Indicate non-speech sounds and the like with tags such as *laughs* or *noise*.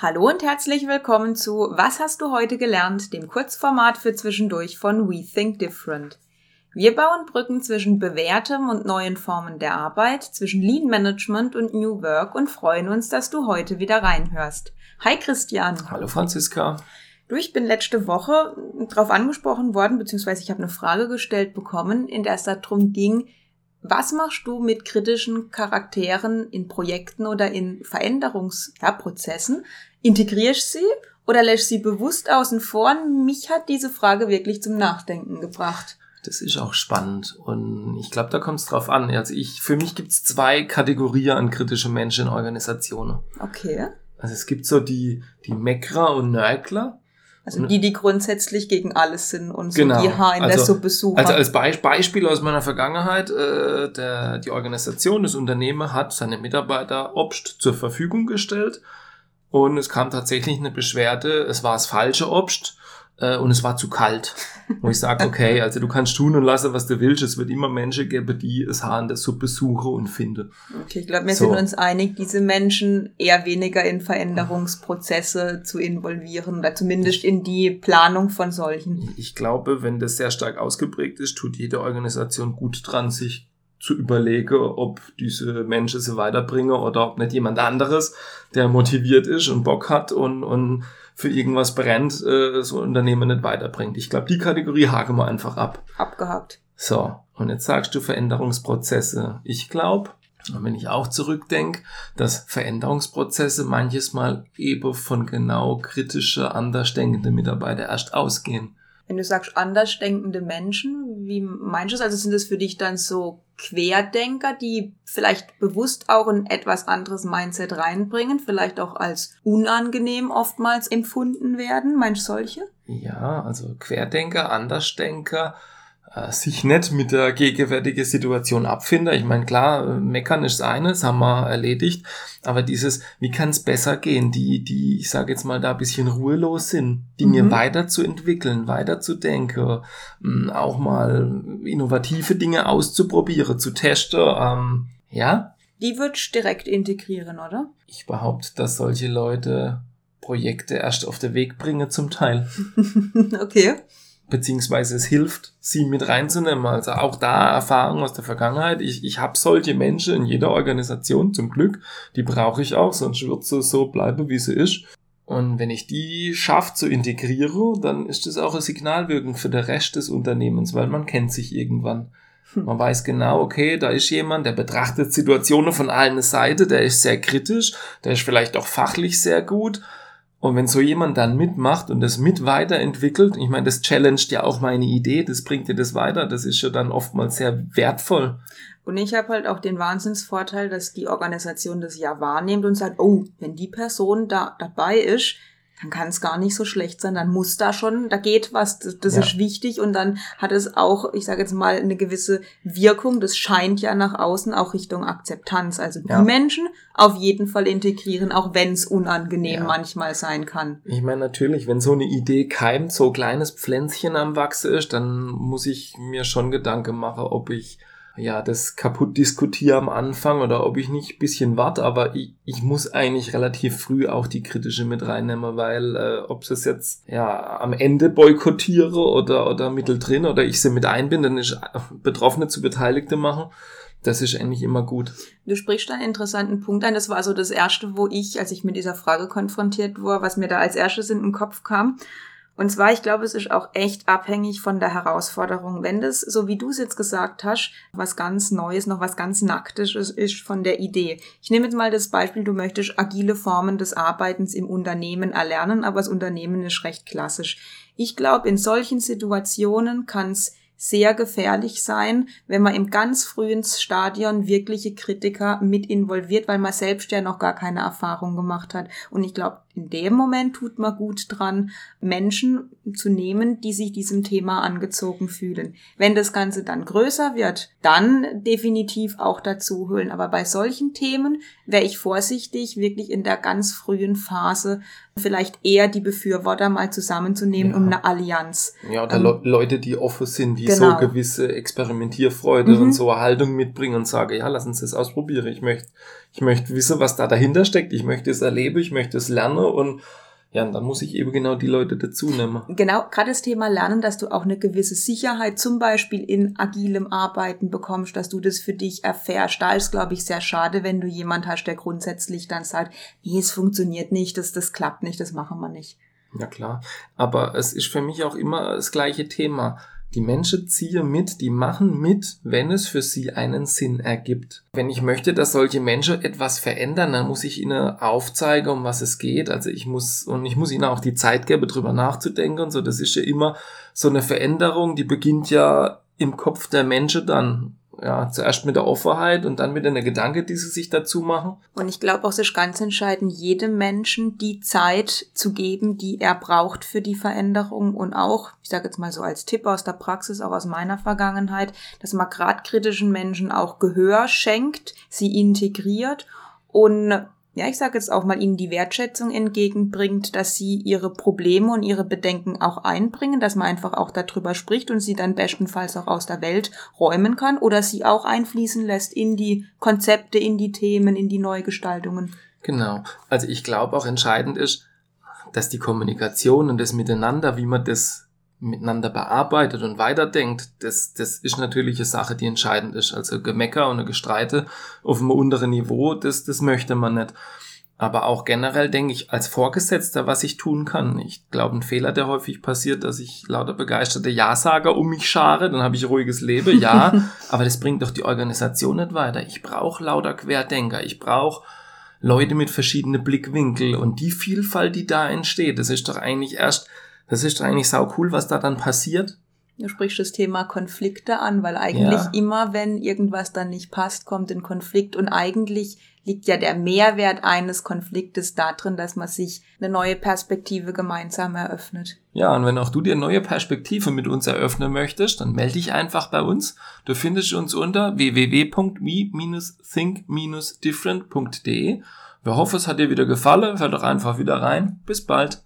Hallo und herzlich willkommen zu Was hast du heute gelernt, dem Kurzformat für zwischendurch von We Think Different. Wir bauen Brücken zwischen bewährtem und neuen Formen der Arbeit, zwischen Lean Management und New Work und freuen uns, dass du heute wieder reinhörst. Hi Christian. Hallo Franziska. Du, ich bin letzte Woche darauf angesprochen worden, beziehungsweise ich habe eine Frage gestellt bekommen, in der es darum ging, was machst du mit kritischen Charakteren in Projekten oder in Veränderungsprozessen? Integrierst sie oder lässt sie bewusst außen vor? Mich hat diese Frage wirklich zum Nachdenken gebracht. Das ist auch spannend und ich glaube, da kommt es drauf an. Also ich, für mich gibt es zwei Kategorien an kritische Menschen in Organisationen. Okay. Also es gibt so die, die Meckerer und Nörgler. Also die, die grundsätzlich gegen alles sind und so genau. die in also, der Suppe suchen. Also als Be Beispiel aus meiner Vergangenheit, äh, der, die Organisation, das Unternehmen hat seine Mitarbeiter Obst zur Verfügung gestellt und es kam tatsächlich eine Beschwerde, es war das falsche Obst und es war zu kalt. Wo ich sage, okay, also du kannst tun und lassen, was du willst. Es wird immer Menschen geben, die es Haar in der Suppe suchen und finden. Okay, ich glaube, wir so. sind uns einig, diese Menschen eher weniger in Veränderungsprozesse zu involvieren oder zumindest in die Planung von solchen. Ich glaube, wenn das sehr stark ausgeprägt ist, tut jede Organisation gut dran, sich zu überlegen, ob diese Menschen sie weiterbringen oder ob nicht jemand anderes, der motiviert ist und Bock hat und, und für irgendwas brennt, äh, so ein Unternehmen nicht weiterbringt. Ich glaube, die Kategorie haken wir einfach ab. Abgehakt. So, und jetzt sagst du Veränderungsprozesse. Ich glaube, wenn ich auch zurückdenke, dass Veränderungsprozesse manches Mal eben von genau kritische, andersdenkende Mitarbeiter erst ausgehen. Wenn du sagst andersdenkende Menschen, wie meinst du das? Also sind das für dich dann so Querdenker, die vielleicht bewusst auch ein etwas anderes Mindset reinbringen, vielleicht auch als unangenehm oftmals empfunden werden? Meinst du solche? Ja, also Querdenker, Andersdenker, sich nicht mit der gegenwärtigen Situation abfinden. Ich meine, klar, meckern ist eines, haben wir erledigt, aber dieses, wie kann es besser gehen, die, die, ich sage jetzt mal, da ein bisschen ruhelos sind, Dinge mhm. weiterzuentwickeln, weiterzudenken, mm, auch mal innovative Dinge auszuprobieren, zu testen, ähm, ja. Die würdest direkt integrieren, oder? Ich behaupte, dass solche Leute Projekte erst auf den Weg bringen zum Teil. *laughs* okay beziehungsweise es hilft, sie mit reinzunehmen. Also auch da Erfahrung aus der Vergangenheit. Ich, ich habe solche Menschen in jeder Organisation zum Glück, die brauche ich auch, sonst wird sie so bleiben, wie sie ist. Und wenn ich die schaffe zu integrieren, dann ist das auch eine Signalwirkung für den Rest des Unternehmens, weil man kennt sich irgendwann. Hm. Man weiß genau, okay, da ist jemand, der betrachtet Situationen von allen Seiten, der ist sehr kritisch, der ist vielleicht auch fachlich sehr gut und wenn so jemand dann mitmacht und das mit weiterentwickelt, ich meine, das challenged ja auch meine Idee, das bringt dir das weiter, das ist ja dann oftmals sehr wertvoll. Und ich habe halt auch den Wahnsinnsvorteil, dass die Organisation das ja wahrnimmt und sagt, oh, wenn die Person da dabei ist, dann kann es gar nicht so schlecht sein. Dann muss da schon, da geht was, das, das ja. ist wichtig und dann hat es auch, ich sage jetzt mal, eine gewisse Wirkung. Das scheint ja nach außen auch Richtung Akzeptanz. Also die ja. Menschen auf jeden Fall integrieren, auch wenn es unangenehm ja. manchmal sein kann. Ich meine natürlich, wenn so eine Idee keimt, so kleines Pflänzchen am Wachse ist, dann muss ich mir schon Gedanken machen, ob ich ja, das kaputt diskutiere am Anfang oder ob ich nicht bisschen warte, aber ich, ich muss eigentlich relativ früh auch die kritische mit reinnehmen, weil äh, ob es jetzt ja am Ende boykottiere oder, oder mitteldrin oder ich sie mit einbinde, dann ist äh, Betroffene zu Beteiligte machen, das ist eigentlich immer gut. Du sprichst einen interessanten Punkt an. Das war so das erste, wo ich, als ich mit dieser Frage konfrontiert wurde, was mir da als erstes in den Kopf kam. Und zwar, ich glaube, es ist auch echt abhängig von der Herausforderung. Wenn das, so wie du es jetzt gesagt hast, was ganz Neues, noch was ganz Nacktes ist, ist von der Idee. Ich nehme jetzt mal das Beispiel, du möchtest agile Formen des Arbeitens im Unternehmen erlernen, aber das Unternehmen ist recht klassisch. Ich glaube, in solchen Situationen kann es sehr gefährlich sein, wenn man im ganz frühen Stadion wirkliche Kritiker mit involviert, weil man selbst ja noch gar keine Erfahrung gemacht hat. Und ich glaube, in dem Moment tut man gut dran, Menschen zu nehmen, die sich diesem Thema angezogen fühlen. Wenn das Ganze dann größer wird, dann definitiv auch dazu holen. Aber bei solchen Themen wäre ich vorsichtig, wirklich in der ganz frühen Phase vielleicht eher die Befürworter mal zusammenzunehmen, ja. um eine Allianz. Ja, oder ähm, Leute, die offen sind, die genau. so gewisse Experimentierfreude mhm. und so Haltung mitbringen und sagen, ja, lass uns das ausprobieren. Ich möchte, ich möchte wissen, was da dahinter steckt. Ich möchte es erleben, ich möchte es lernen und ja, und dann muss ich eben genau die Leute dazu nehmen. Genau, gerade das Thema Lernen, dass du auch eine gewisse Sicherheit zum Beispiel in agilem Arbeiten bekommst, dass du das für dich erfährst. Da ist, glaube ich, sehr schade, wenn du jemand hast, der grundsätzlich dann sagt, nee, es funktioniert nicht, das, das klappt nicht, das machen wir nicht. Ja klar, aber es ist für mich auch immer das gleiche Thema. Die Menschen ziehen mit, die machen mit, wenn es für sie einen Sinn ergibt. Wenn ich möchte, dass solche Menschen etwas verändern, dann muss ich ihnen aufzeigen, um was es geht. Also ich muss, und ich muss ihnen auch die Zeit geben, drüber nachzudenken und so. Das ist ja immer so eine Veränderung, die beginnt ja im Kopf der Menschen dann ja, zuerst mit der Offenheit und dann mit einer Gedanke, die sie sich dazu machen. Und ich glaube auch, es ist ganz entscheidend, jedem Menschen die Zeit zu geben, die er braucht für die Veränderung und auch, ich sage jetzt mal so als Tipp aus der Praxis, auch aus meiner Vergangenheit, dass man gerade kritischen Menschen auch Gehör schenkt, sie integriert und ja, ich sage jetzt auch mal, ihnen die Wertschätzung entgegenbringt, dass sie ihre Probleme und ihre Bedenken auch einbringen, dass man einfach auch darüber spricht und sie dann bestenfalls auch aus der Welt räumen kann oder sie auch einfließen lässt in die Konzepte, in die Themen, in die Neugestaltungen. Genau. Also ich glaube auch entscheidend ist, dass die Kommunikation und das Miteinander, wie man das miteinander bearbeitet und weiterdenkt, das, das ist natürlich eine Sache, die entscheidend ist. Also Gemecker und Gestreite auf einem unteren Niveau, das, das möchte man nicht. Aber auch generell denke ich als Vorgesetzter, was ich tun kann. Ich glaube, ein Fehler, der häufig passiert, dass ich lauter begeisterte Ja-Sager um mich schare, dann habe ich ruhiges Leben, ja, *laughs* aber das bringt doch die Organisation nicht weiter. Ich brauche lauter Querdenker, ich brauche Leute mit verschiedenen Blickwinkeln und die Vielfalt, die da entsteht, das ist doch eigentlich erst das ist eigentlich sau cool, was da dann passiert. Du sprichst das Thema Konflikte an, weil eigentlich ja. immer, wenn irgendwas dann nicht passt, kommt ein Konflikt und eigentlich liegt ja der Mehrwert eines Konfliktes darin, dass man sich eine neue Perspektive gemeinsam eröffnet. Ja, und wenn auch du dir neue Perspektive mit uns eröffnen möchtest, dann melde dich einfach bei uns. Du findest uns unter www.we-think-different.de. Wir hoffen, es hat dir wieder gefallen. Hör doch einfach wieder rein. Bis bald.